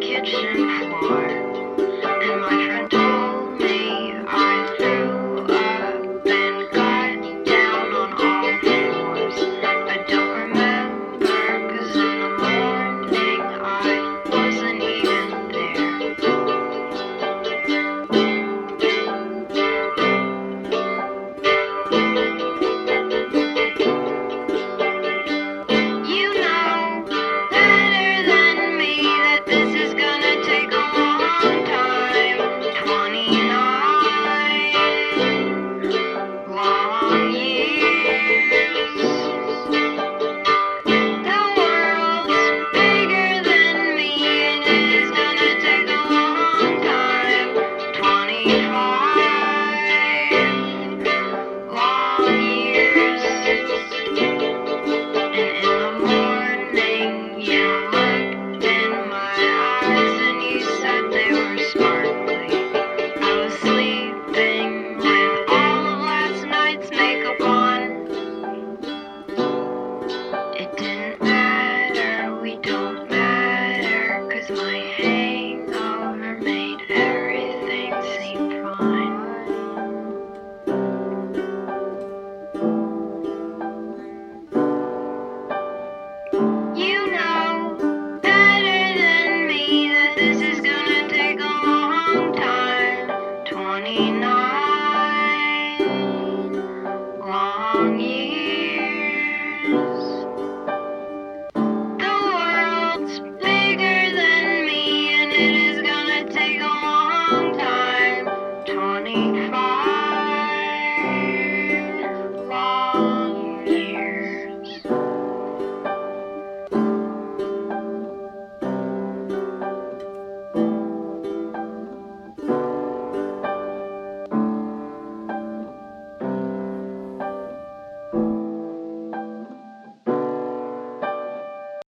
kitchen floor. And my front Bye.